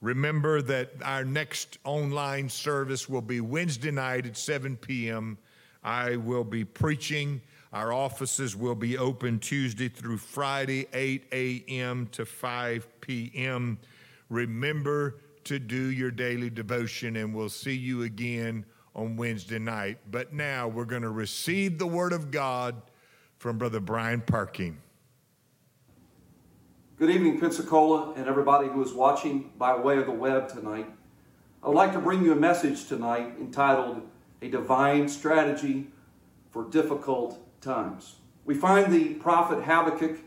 Remember that our next online service will be Wednesday night at 7 p.m. I will be preaching. Our offices will be open Tuesday through Friday, 8 a.m. to 5 p.m. Remember to do your daily devotion, and we'll see you again on Wednesday night. But now we're going to receive the Word of God from Brother Brian Parking. Good evening, Pensacola, and everybody who is watching by way of the web tonight. I would like to bring you a message tonight entitled A Divine Strategy for Difficult Times. We find the prophet Habakkuk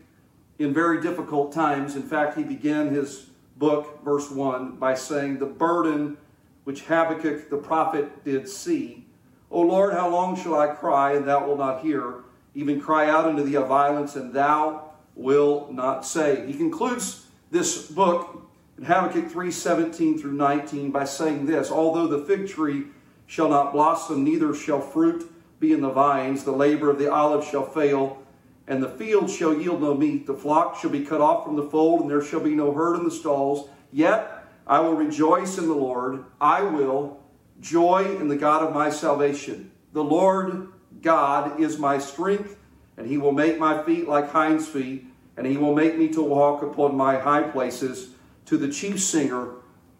in very difficult times. In fact, he began his book, verse 1, by saying, The burden which Habakkuk the prophet did see. O Lord, how long shall I cry, and thou wilt not hear? Even cry out unto thee of violence, and thou will not say. He concludes this book in Habakkuk 3 17 through 19 by saying this Although the fig tree shall not blossom, neither shall fruit be in the vines, the labor of the olive shall fail, and the field shall yield no meat. The flock shall be cut off from the fold, and there shall be no herd in the stalls. Yet I will rejoice in the Lord. I will joy in the God of my salvation. The Lord God is my strength and he will make my feet like hinds feet, and he will make me to walk upon my high places to the chief singer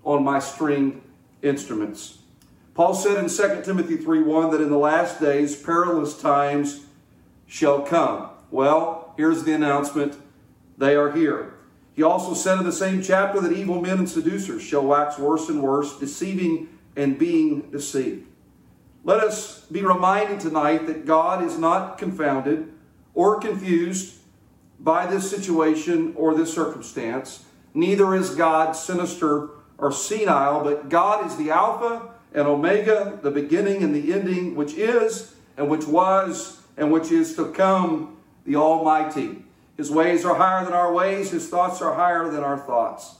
on my stringed instruments. Paul said in 2 Timothy 3:1 that in the last days perilous times shall come. Well, here's the announcement. They are here. He also said in the same chapter that evil men and seducers shall wax worse and worse, deceiving and being deceived. Let us be reminded tonight that God is not confounded or confused by this situation or this circumstance. Neither is God sinister or senile, but God is the Alpha and Omega, the beginning and the ending, which is and which was and which is to come, the Almighty. His ways are higher than our ways, His thoughts are higher than our thoughts.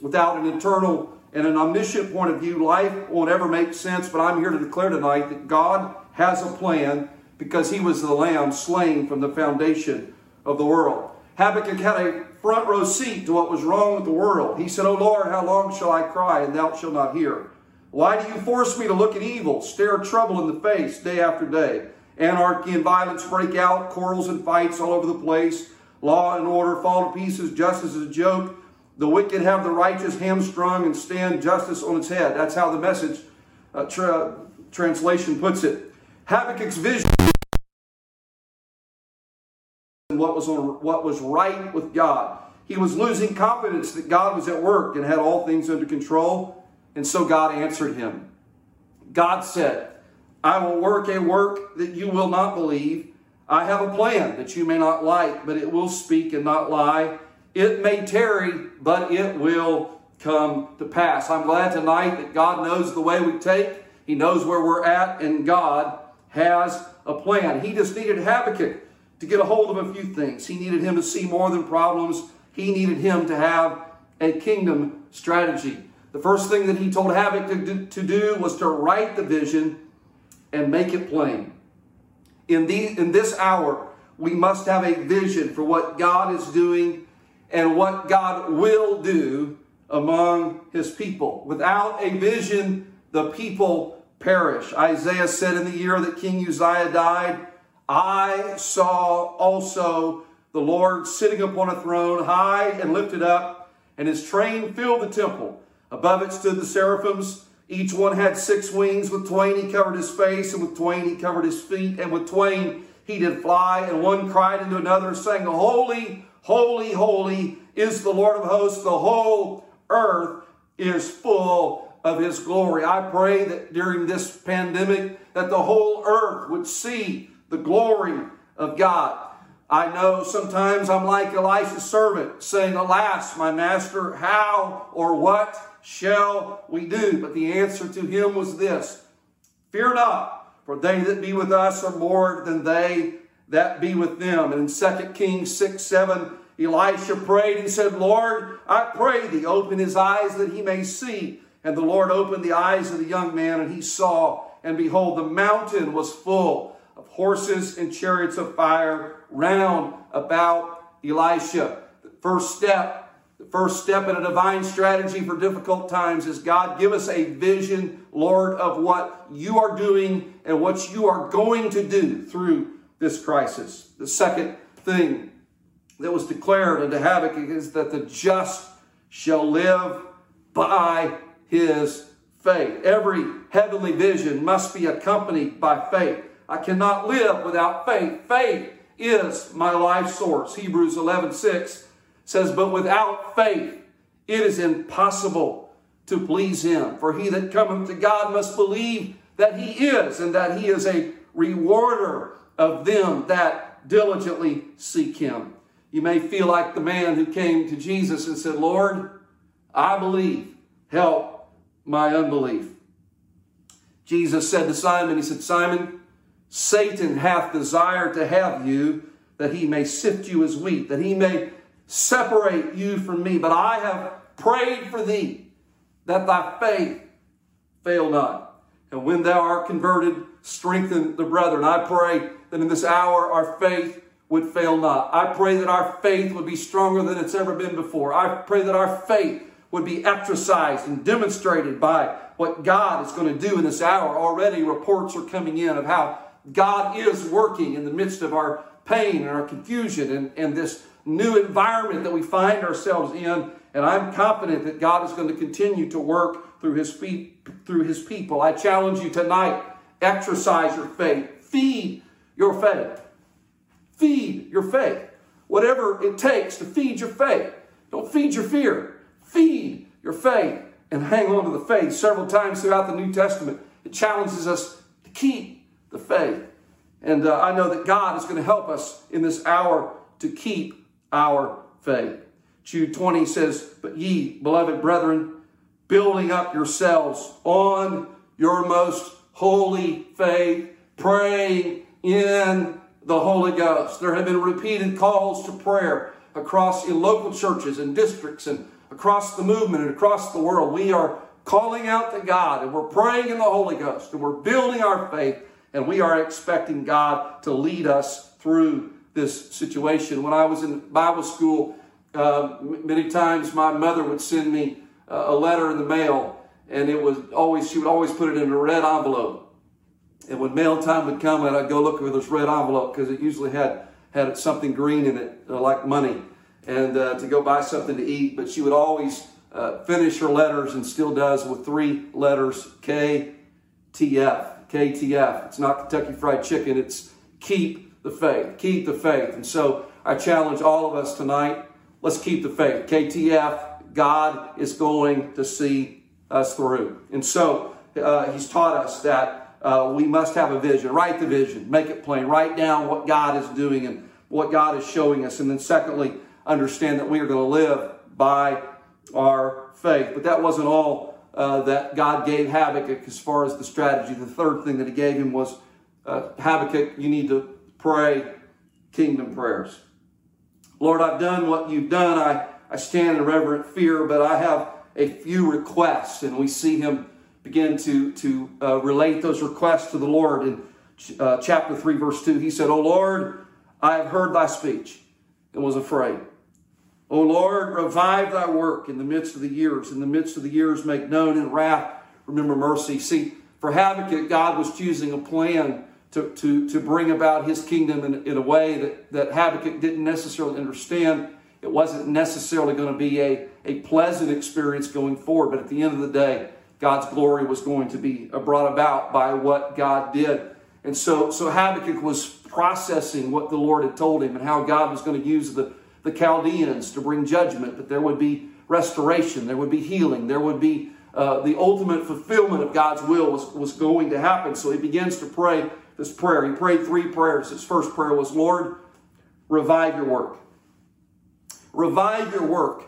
Without an eternal and an omniscient point of view, life won't ever make sense, but I'm here to declare tonight that God has a plan because he was the lamb slain from the foundation of the world. Habakkuk had a front row seat to what was wrong with the world. He said, O Lord, how long shall I cry and thou shalt not hear? Why do you force me to look at evil, stare trouble in the face day after day? Anarchy and violence break out, quarrels and fights all over the place. Law and order fall to pieces, justice is a joke. The wicked have the righteous hamstrung and stand justice on its head. That's how the message uh, tra- translation puts it. Habakkuk's vision and what was on what was right with God. He was losing confidence that God was at work and had all things under control, and so God answered him. God said, I will work a work that you will not believe. I have a plan that you may not like, but it will speak and not lie. It may tarry, but it will come to pass. I'm glad tonight that God knows the way we take. He knows where we're at, and God has a plan. He just needed Habakkuk to get a hold of a few things. He needed him to see more than problems, he needed him to have a kingdom strategy. The first thing that he told Habakkuk to do was to write the vision and make it plain. In, the, in this hour, we must have a vision for what God is doing and what God will do among his people. Without a vision, the people perish. Isaiah said in the year that King Uzziah died, I saw also the Lord sitting upon a throne, high and lifted up, and his train filled the temple. Above it stood the seraphims. Each one had six wings. With twain he covered his face, and with twain he covered his feet, and with twain he did fly. And one cried into another, saying, Holy, holy, holy is the Lord of hosts. The whole earth is full of his glory. I pray that during this pandemic that the whole earth would see the glory of God. I know sometimes I'm like Elisha's servant, saying, Alas, my master, how or what shall we do? But the answer to him was this Fear not, for they that be with us are more than they that be with them. And in 2 Kings 6 7, Elisha prayed and said, Lord, I pray thee, open his eyes that he may see. And the Lord opened the eyes of the young man, and he saw, and behold, the mountain was full of horses and chariots of fire round about Elisha. The first step, the first step in a divine strategy for difficult times is God give us a vision, Lord, of what you are doing and what you are going to do through this crisis. The second thing that was declared unto Habakkuk is that the just shall live by his faith. Every heavenly vision must be accompanied by faith. I cannot live without faith. Faith is my life source. Hebrews 11 6 says, But without faith it is impossible to please him. For he that cometh to God must believe that he is, and that he is a rewarder of them that diligently seek him. You may feel like the man who came to Jesus and said, Lord, I believe, help my unbelief. Jesus said to Simon, He said, Simon, Satan hath desired to have you that he may sift you as wheat, that he may separate you from me. But I have prayed for thee that thy faith fail not. And when thou art converted, strengthen the brethren. I pray that in this hour our faith would fail not. I pray that our faith would be stronger than it's ever been before. I pray that our faith would be exercised and demonstrated by what God is going to do in this hour. Already reports are coming in of how God is working in the midst of our pain and our confusion and, and this new environment that we find ourselves in. And I'm confident that God is going to continue to work through his, through his people. I challenge you tonight exercise your faith, feed your faith. Feed your faith. Whatever it takes to feed your faith. Don't feed your fear. Feed your faith and hang on to the faith. Several times throughout the New Testament, it challenges us to keep the faith. And uh, I know that God is going to help us in this hour to keep our faith. Jude 20 says, But ye, beloved brethren, building up yourselves on your most holy faith, praying in the Holy Ghost. There have been repeated calls to prayer across in local churches and districts and across the movement and across the world. We are calling out to God and we're praying in the Holy Ghost and we're building our faith and we are expecting God to lead us through this situation. When I was in Bible school, uh, many times my mother would send me uh, a letter in the mail and it was always she would always put it in a red envelope and when mail time would come, and I'd go look for this red envelope because it usually had had something green in it, uh, like money, and uh, to go buy something to eat. But she would always uh, finish her letters and still does with three letters K T F. KTF. It's not Kentucky Fried Chicken. It's keep the faith. Keep the faith. And so I challenge all of us tonight. Let's keep the faith. KTF. God is going to see us through. And so uh, He's taught us that uh, we must have a vision. Write the vision, make it plain. Write down what God is doing and what God is showing us. And then, secondly, understand that we are going to live by our faith. But that wasn't all uh, that God gave Habakkuk as far as the strategy. The third thing that He gave him was uh, Habakkuk, you need to pray kingdom prayers. Lord, I've done what you've done. I, I stand in reverent fear, but I have a few requests. And we see him begin to, to uh, relate those requests to the Lord. In uh, chapter 3, verse 2, he said, O Lord, I have heard thy speech and was afraid. O Lord, revive thy work in the midst of the years. In the midst of the years, make known in wrath, remember mercy. See, for Habakkuk, God was choosing a plan to, to, to bring about his kingdom in, in a way that, that Habakkuk didn't necessarily understand. It wasn't necessarily going to be a, a pleasant experience going forward, but at the end of the day, God's glory was going to be brought about by what God did. And so, so Habakkuk was processing what the Lord had told him and how God was going to use the, the Chaldeans to bring judgment, but there would be restoration, there would be healing, there would be uh, the ultimate fulfillment of God's will was, was going to happen. So he begins to pray this prayer. He prayed three prayers. His first prayer was, Lord, revive your work. Revive your work.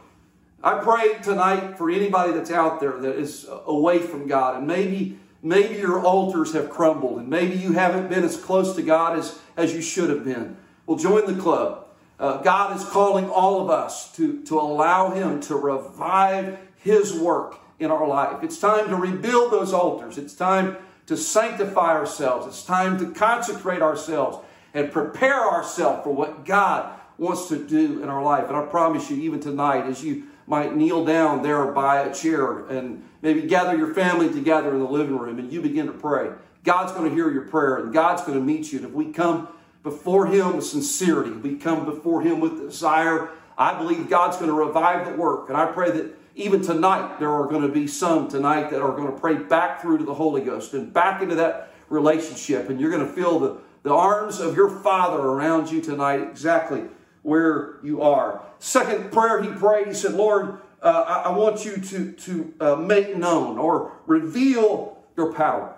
I pray tonight for anybody that's out there that is away from God and maybe maybe your altars have crumbled and maybe you haven't been as close to God as, as you should have been. Well, join the club. Uh, God is calling all of us to, to allow Him to revive His work in our life. It's time to rebuild those altars. It's time to sanctify ourselves. It's time to consecrate ourselves and prepare ourselves for what God wants to do in our life. And I promise you, even tonight, as you might kneel down there by a chair and maybe gather your family together in the living room and you begin to pray, God's going to hear your prayer and God's going to meet you. And if we come before Him with sincerity, we come before Him with desire, I believe God's going to revive the work. And I pray that even tonight, there are going to be some tonight that are going to pray back through to the Holy Ghost and back into that relationship. And you're going to feel the, the arms of your Father around you tonight, exactly where you are. Second prayer he prayed, he said, Lord, uh, I, I, want you to, to uh, make known or reveal your power.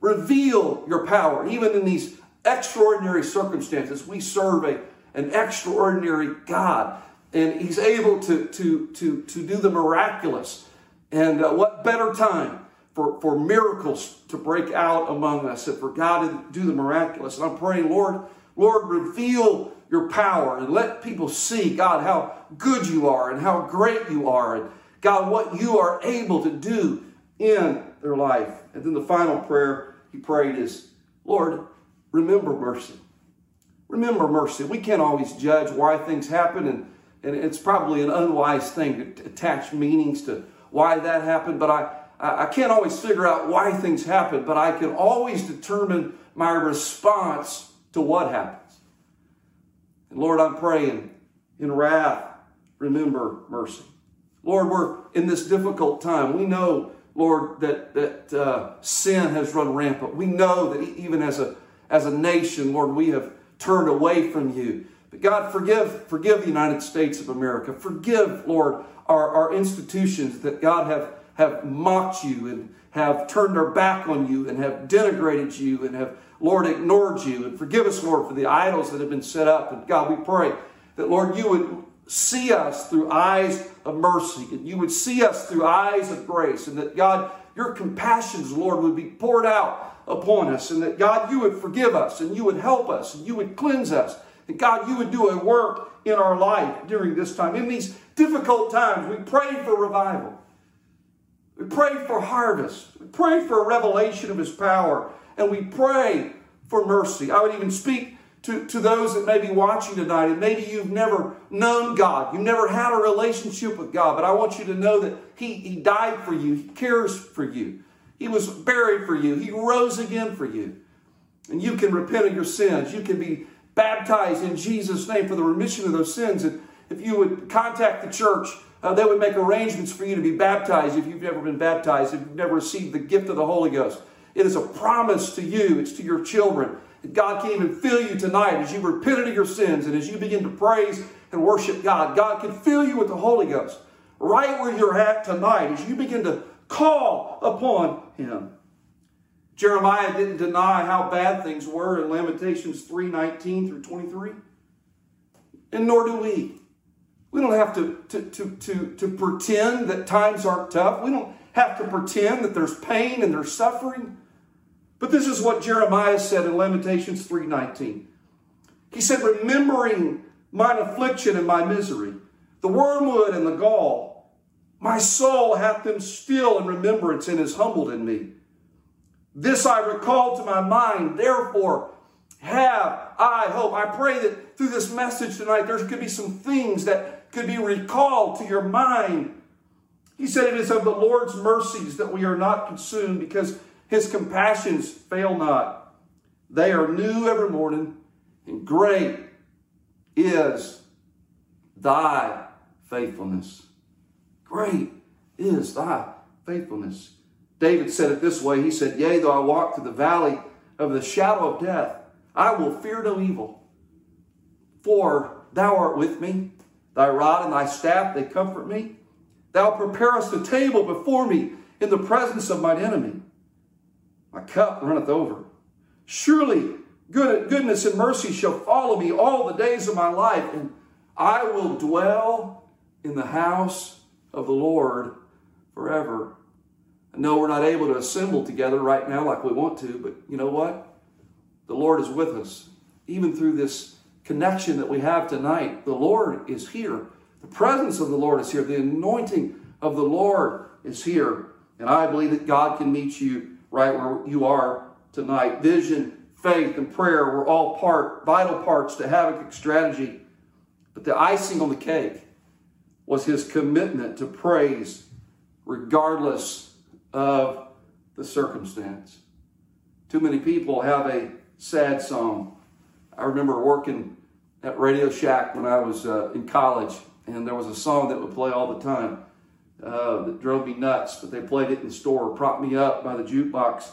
Reveal your power. Even in these extraordinary circumstances, we serve a, an extraordinary God and he's able to, to, to, to do the miraculous. And uh, what better time for, for miracles to break out among us and for God to do the miraculous. And I'm praying, Lord, Lord, reveal your power and let people see, God, how good you are and how great you are. And God, what you are able to do in their life. And then the final prayer he prayed is, Lord, remember mercy. Remember mercy. We can't always judge why things happen and and it's probably an unwise thing to attach meanings to why that happened, but I, I can't always figure out why things happen, but I can always determine my response to what happens. And Lord, I'm praying in wrath, remember mercy. Lord, we're in this difficult time. We know, Lord, that, that uh, sin has run rampant. We know that even as a, as a nation, Lord, we have turned away from you. But God, forgive, forgive the United States of America. Forgive, Lord, our, our institutions that God have, have mocked you and have turned their back on you and have denigrated you and have, Lord, ignored you. And forgive us, Lord, for the idols that have been set up. And God, we pray that, Lord, you would see us through eyes of mercy and you would see us through eyes of grace and that, God, your compassions, Lord, would be poured out upon us and that, God, you would forgive us and you would help us and you would cleanse us that God, you would do a work in our life during this time. In these difficult times, we pray for revival. We pray for harvest. We pray for a revelation of His power. And we pray for mercy. I would even speak to, to those that may be watching tonight, and maybe you've never known God. You've never had a relationship with God, but I want you to know that He, he died for you. He cares for you. He was buried for you. He rose again for you. And you can repent of your sins. You can be baptized in Jesus' name for the remission of those sins. And if you would contact the church, uh, they would make arrangements for you to be baptized if you've never been baptized, if you've never received the gift of the Holy Ghost. It is a promise to you, it's to your children. God can even fill you tonight as you repented of your sins and as you begin to praise and worship God. God can fill you with the Holy Ghost right where you're at tonight as you begin to call upon Him. Jeremiah didn't deny how bad things were in Lamentations 3:19 through 23. And nor do we. We don't have to, to, to, to, to pretend that times aren't tough. We don't have to pretend that there's pain and there's suffering. But this is what Jeremiah said in Lamentations 3:19. He said, Remembering mine affliction and my misery, the wormwood and the gall, my soul hath them still in remembrance and is humbled in me. This I recall to my mind, therefore have I hope. I pray that through this message tonight, there could be some things that could be recalled to your mind. He said, It is of the Lord's mercies that we are not consumed because his compassions fail not. They are new every morning, and great is thy faithfulness. Great is thy faithfulness. David said it this way He said, Yea, though I walk through the valley of the shadow of death, I will fear no evil. For thou art with me, thy rod and thy staff, they comfort me. Thou preparest a table before me in the presence of mine enemy. My cup runneth over. Surely Good, goodness and mercy shall follow me all the days of my life, and I will dwell in the house of the Lord forever. I know we're not able to assemble together right now like we want to, but you know what? The Lord is with us. Even through this connection that we have tonight, the Lord is here. The presence of the Lord is here. The anointing of the Lord is here. And I believe that God can meet you right where you are tonight. Vision, faith, and prayer were all part, vital parts to Habakkuk's strategy. But the icing on the cake was his commitment to praise regardless of the circumstance. Too many people have a sad song. I remember working at Radio Shack when I was uh, in college, and there was a song that would play all the time uh, that drove me nuts, but they played it in the store, propped me up by the jukebox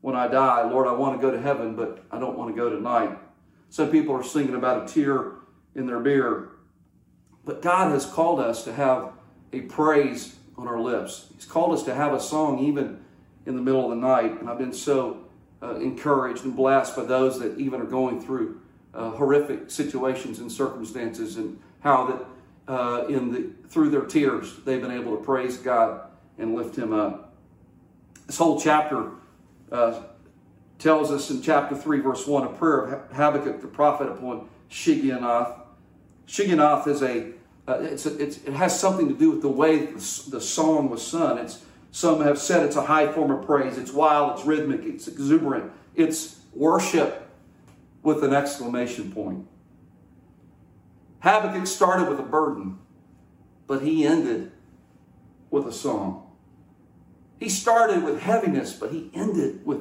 when I die. Lord, I want to go to heaven, but I don't want to go tonight. Some people are singing about a tear in their beer. But God has called us to have a praise on our lips. He's called us to have a song even in the middle of the night. And I've been so uh, encouraged and blessed by those that even are going through uh, horrific situations and circumstances and how that uh, in the through their tears they've been able to praise God and lift Him up. This whole chapter uh, tells us in chapter 3, verse 1, a prayer of Habakkuk the prophet upon Shigionoth. Shigionoth is a, uh, it's it's, it has something to do with the way the, the song was sung. It's some have said it's a high form of praise. It's wild, it's rhythmic, it's exuberant, it's worship with an exclamation point. Habakkuk started with a burden, but he ended with a song. He started with heaviness, but he ended with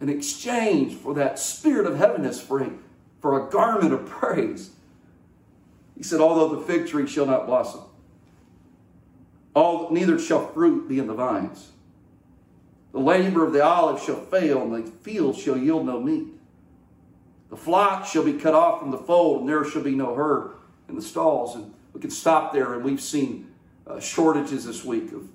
an exchange for that spirit of heaviness for a, for a garment of praise. He said, Although the fig tree shall not blossom, all, neither shall fruit be in the vines. The labor of the olive shall fail, and the field shall yield no meat. The flock shall be cut off from the fold, and there shall be no herd in the stalls. And we can stop there, and we've seen uh, shortages this week of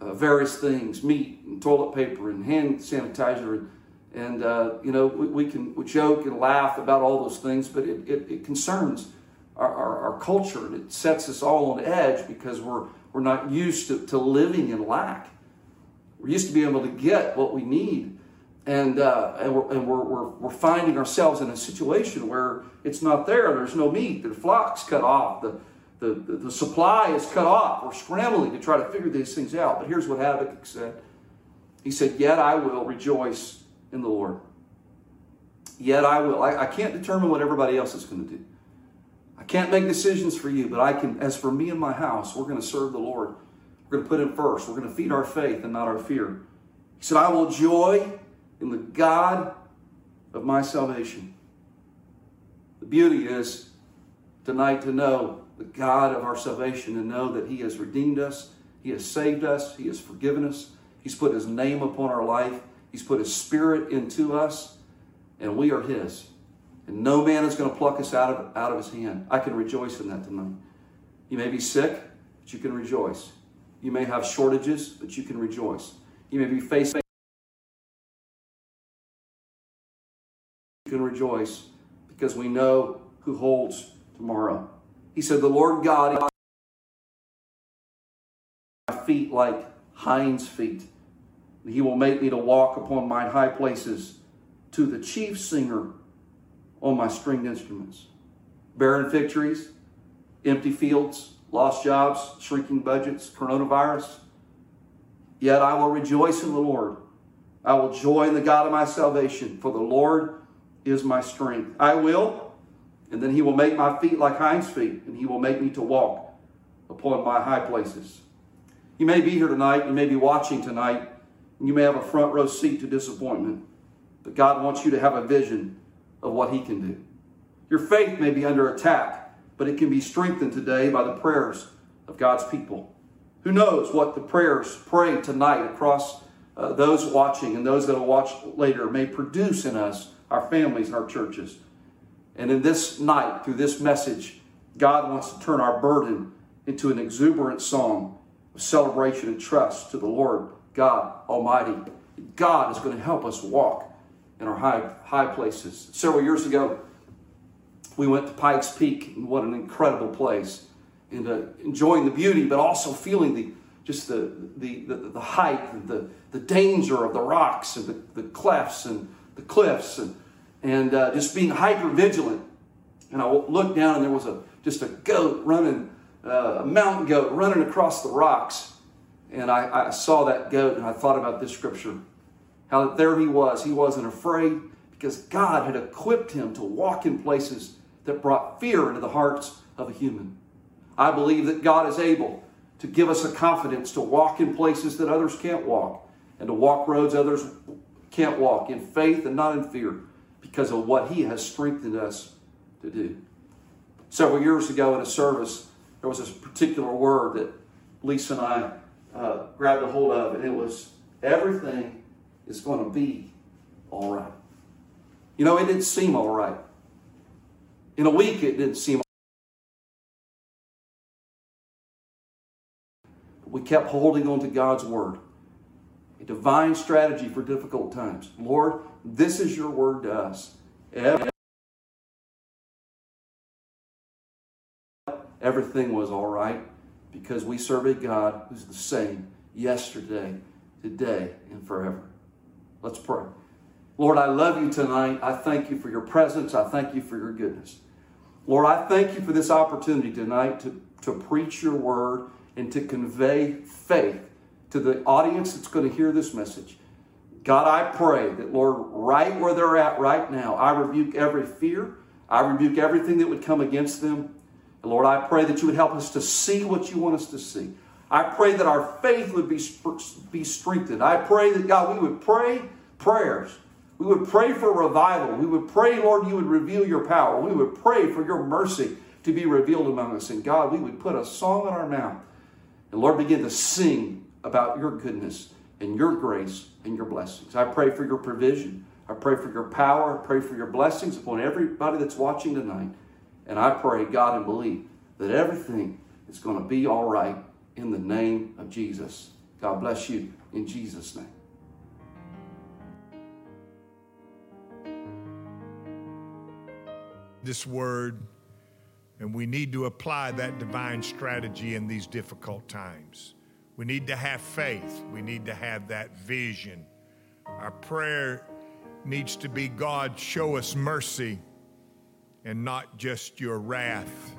uh, various things meat and toilet paper and hand sanitizer. And, and uh, you know, we, we can we joke and laugh about all those things, but it, it, it concerns our, our, our, culture and it sets us all on edge because we're, we're not used to, to living in lack. We're used to being able to get what we need. And, uh, and, we're, and we're, we're, we're, finding ourselves in a situation where it's not there. There's no meat. The flock's cut off. The, the, the, the supply is cut off. We're scrambling to try to figure these things out. But here's what Habakkuk said He said, Yet I will rejoice in the Lord. Yet I will. I, I can't determine what everybody else is going to do. I can't make decisions for you, but I can, as for me and my house, we're going to serve the Lord. We're going to put Him first. We're going to feed our faith and not our fear. He said, I will joy in the God of my salvation. The beauty is tonight to know the God of our salvation and know that He has redeemed us, He has saved us, He has forgiven us, He's put His name upon our life, He's put His Spirit into us, and we are His. And no man is going to pluck us out of, out of his hand. I can rejoice in that tonight. You may be sick, but you can rejoice. You may have shortages, but you can rejoice. You may be facing you can rejoice because we know who holds tomorrow. He said, The Lord God my feet like hinds feet. He will make me to walk upon mine high places to the chief singer on my stringed instruments. Barren fig trees, empty fields, lost jobs, shrinking budgets, coronavirus. Yet I will rejoice in the Lord. I will joy in the God of my salvation, for the Lord is my strength. I will, and then he will make my feet like hinds feet, and he will make me to walk upon my high places. You may be here tonight, you may be watching tonight, and you may have a front row seat to disappointment. But God wants you to have a vision of what He can do. Your faith may be under attack, but it can be strengthened today by the prayers of God's people. Who knows what the prayers prayed tonight across uh, those watching and those that will watch later may produce in us, our families, and our churches. And in this night, through this message, God wants to turn our burden into an exuberant song of celebration and trust to the Lord God Almighty. God is going to help us walk in our high, high places. Several years ago, we went to Pikes Peak, what an incredible place. And uh, enjoying the beauty, but also feeling the just the, the, the, the height, the, the danger of the rocks and the, the clefts and the cliffs, and, and uh, just being hyper vigilant. And I looked down, and there was a just a goat running, uh, a mountain goat running across the rocks. And I, I saw that goat, and I thought about this scripture how there he was. He wasn't afraid because God had equipped him to walk in places that brought fear into the hearts of a human. I believe that God is able to give us a confidence to walk in places that others can't walk and to walk roads others can't walk in faith and not in fear because of what He has strengthened us to do. Several years ago in a service, there was this particular word that Lisa and I uh, grabbed a hold of, and it was everything is going to be all right. You know, it didn't seem all right. In a week, it didn't seem we kept holding on to God's word. A divine strategy for difficult times. Lord, this is your word to us. Everything was all right because we serve a God who's the same yesterday, today, and forever. Let's pray. Lord, I love you tonight. I thank you for your presence. I thank you for your goodness. Lord, I thank you for this opportunity tonight to, to preach your word and to convey faith to the audience that's going to hear this message. God, I pray that, Lord, right where they're at right now, I rebuke every fear. I rebuke everything that would come against them. And Lord, I pray that you would help us to see what you want us to see. I pray that our faith would be, be strengthened. I pray that, God, we would pray prayers. We would pray for revival. We would pray, Lord, you would reveal your power. We would pray for your mercy to be revealed among us. And God, we would put a song in our mouth and Lord, begin to sing about your goodness and your grace and your blessings. I pray for your provision. I pray for your power. I pray for your blessings upon everybody that's watching tonight. And I pray, God, and believe that everything is going to be all right in the name of Jesus. God bless you in Jesus' name. This word and we need to apply that divine strategy in these difficult times. We need to have faith. We need to have that vision. Our prayer needs to be God, show us mercy and not just your wrath.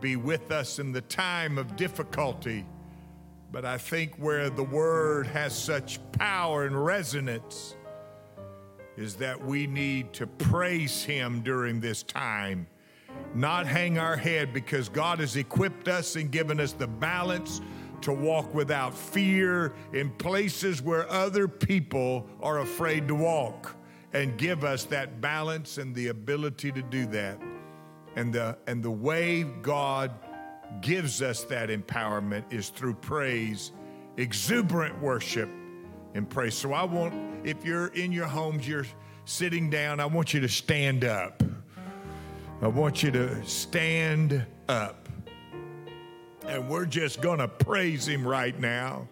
Be with us in the time of difficulty. But I think where the word has such power and resonance is that we need to praise Him during this time not hang our head because God has equipped us and given us the balance to walk without fear in places where other people are afraid to walk and give us that balance and the ability to do that. And the, and the way God gives us that empowerment is through praise, exuberant worship, and praise. So I want, if you're in your homes, you're sitting down, I want you to stand up. I want you to stand up. And we're just going to praise him right now.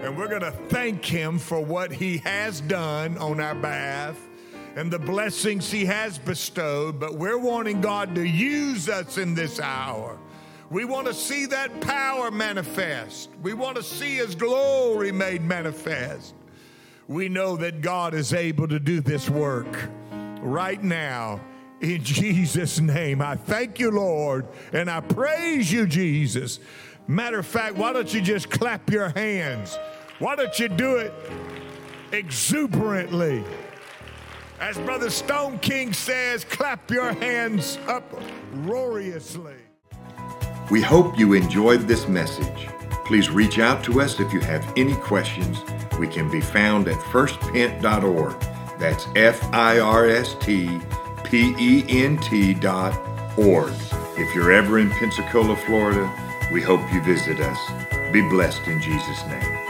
And we're going to thank him for what he has done on our behalf and the blessings he has bestowed. But we're wanting God to use us in this hour. We want to see that power manifest. We want to see his glory made manifest. We know that God is able to do this work right now in Jesus' name. I thank you, Lord, and I praise you, Jesus. Matter of fact, why don't you just clap your hands? Why don't you do it exuberantly? As Brother Stoneking says, clap your hands up roariously. We hope you enjoyed this message. Please reach out to us if you have any questions. We can be found at firstpent.org. That's F I R S T P-E-N-T dot org. If you're ever in Pensacola, Florida, we hope you visit us. Be blessed in Jesus' name.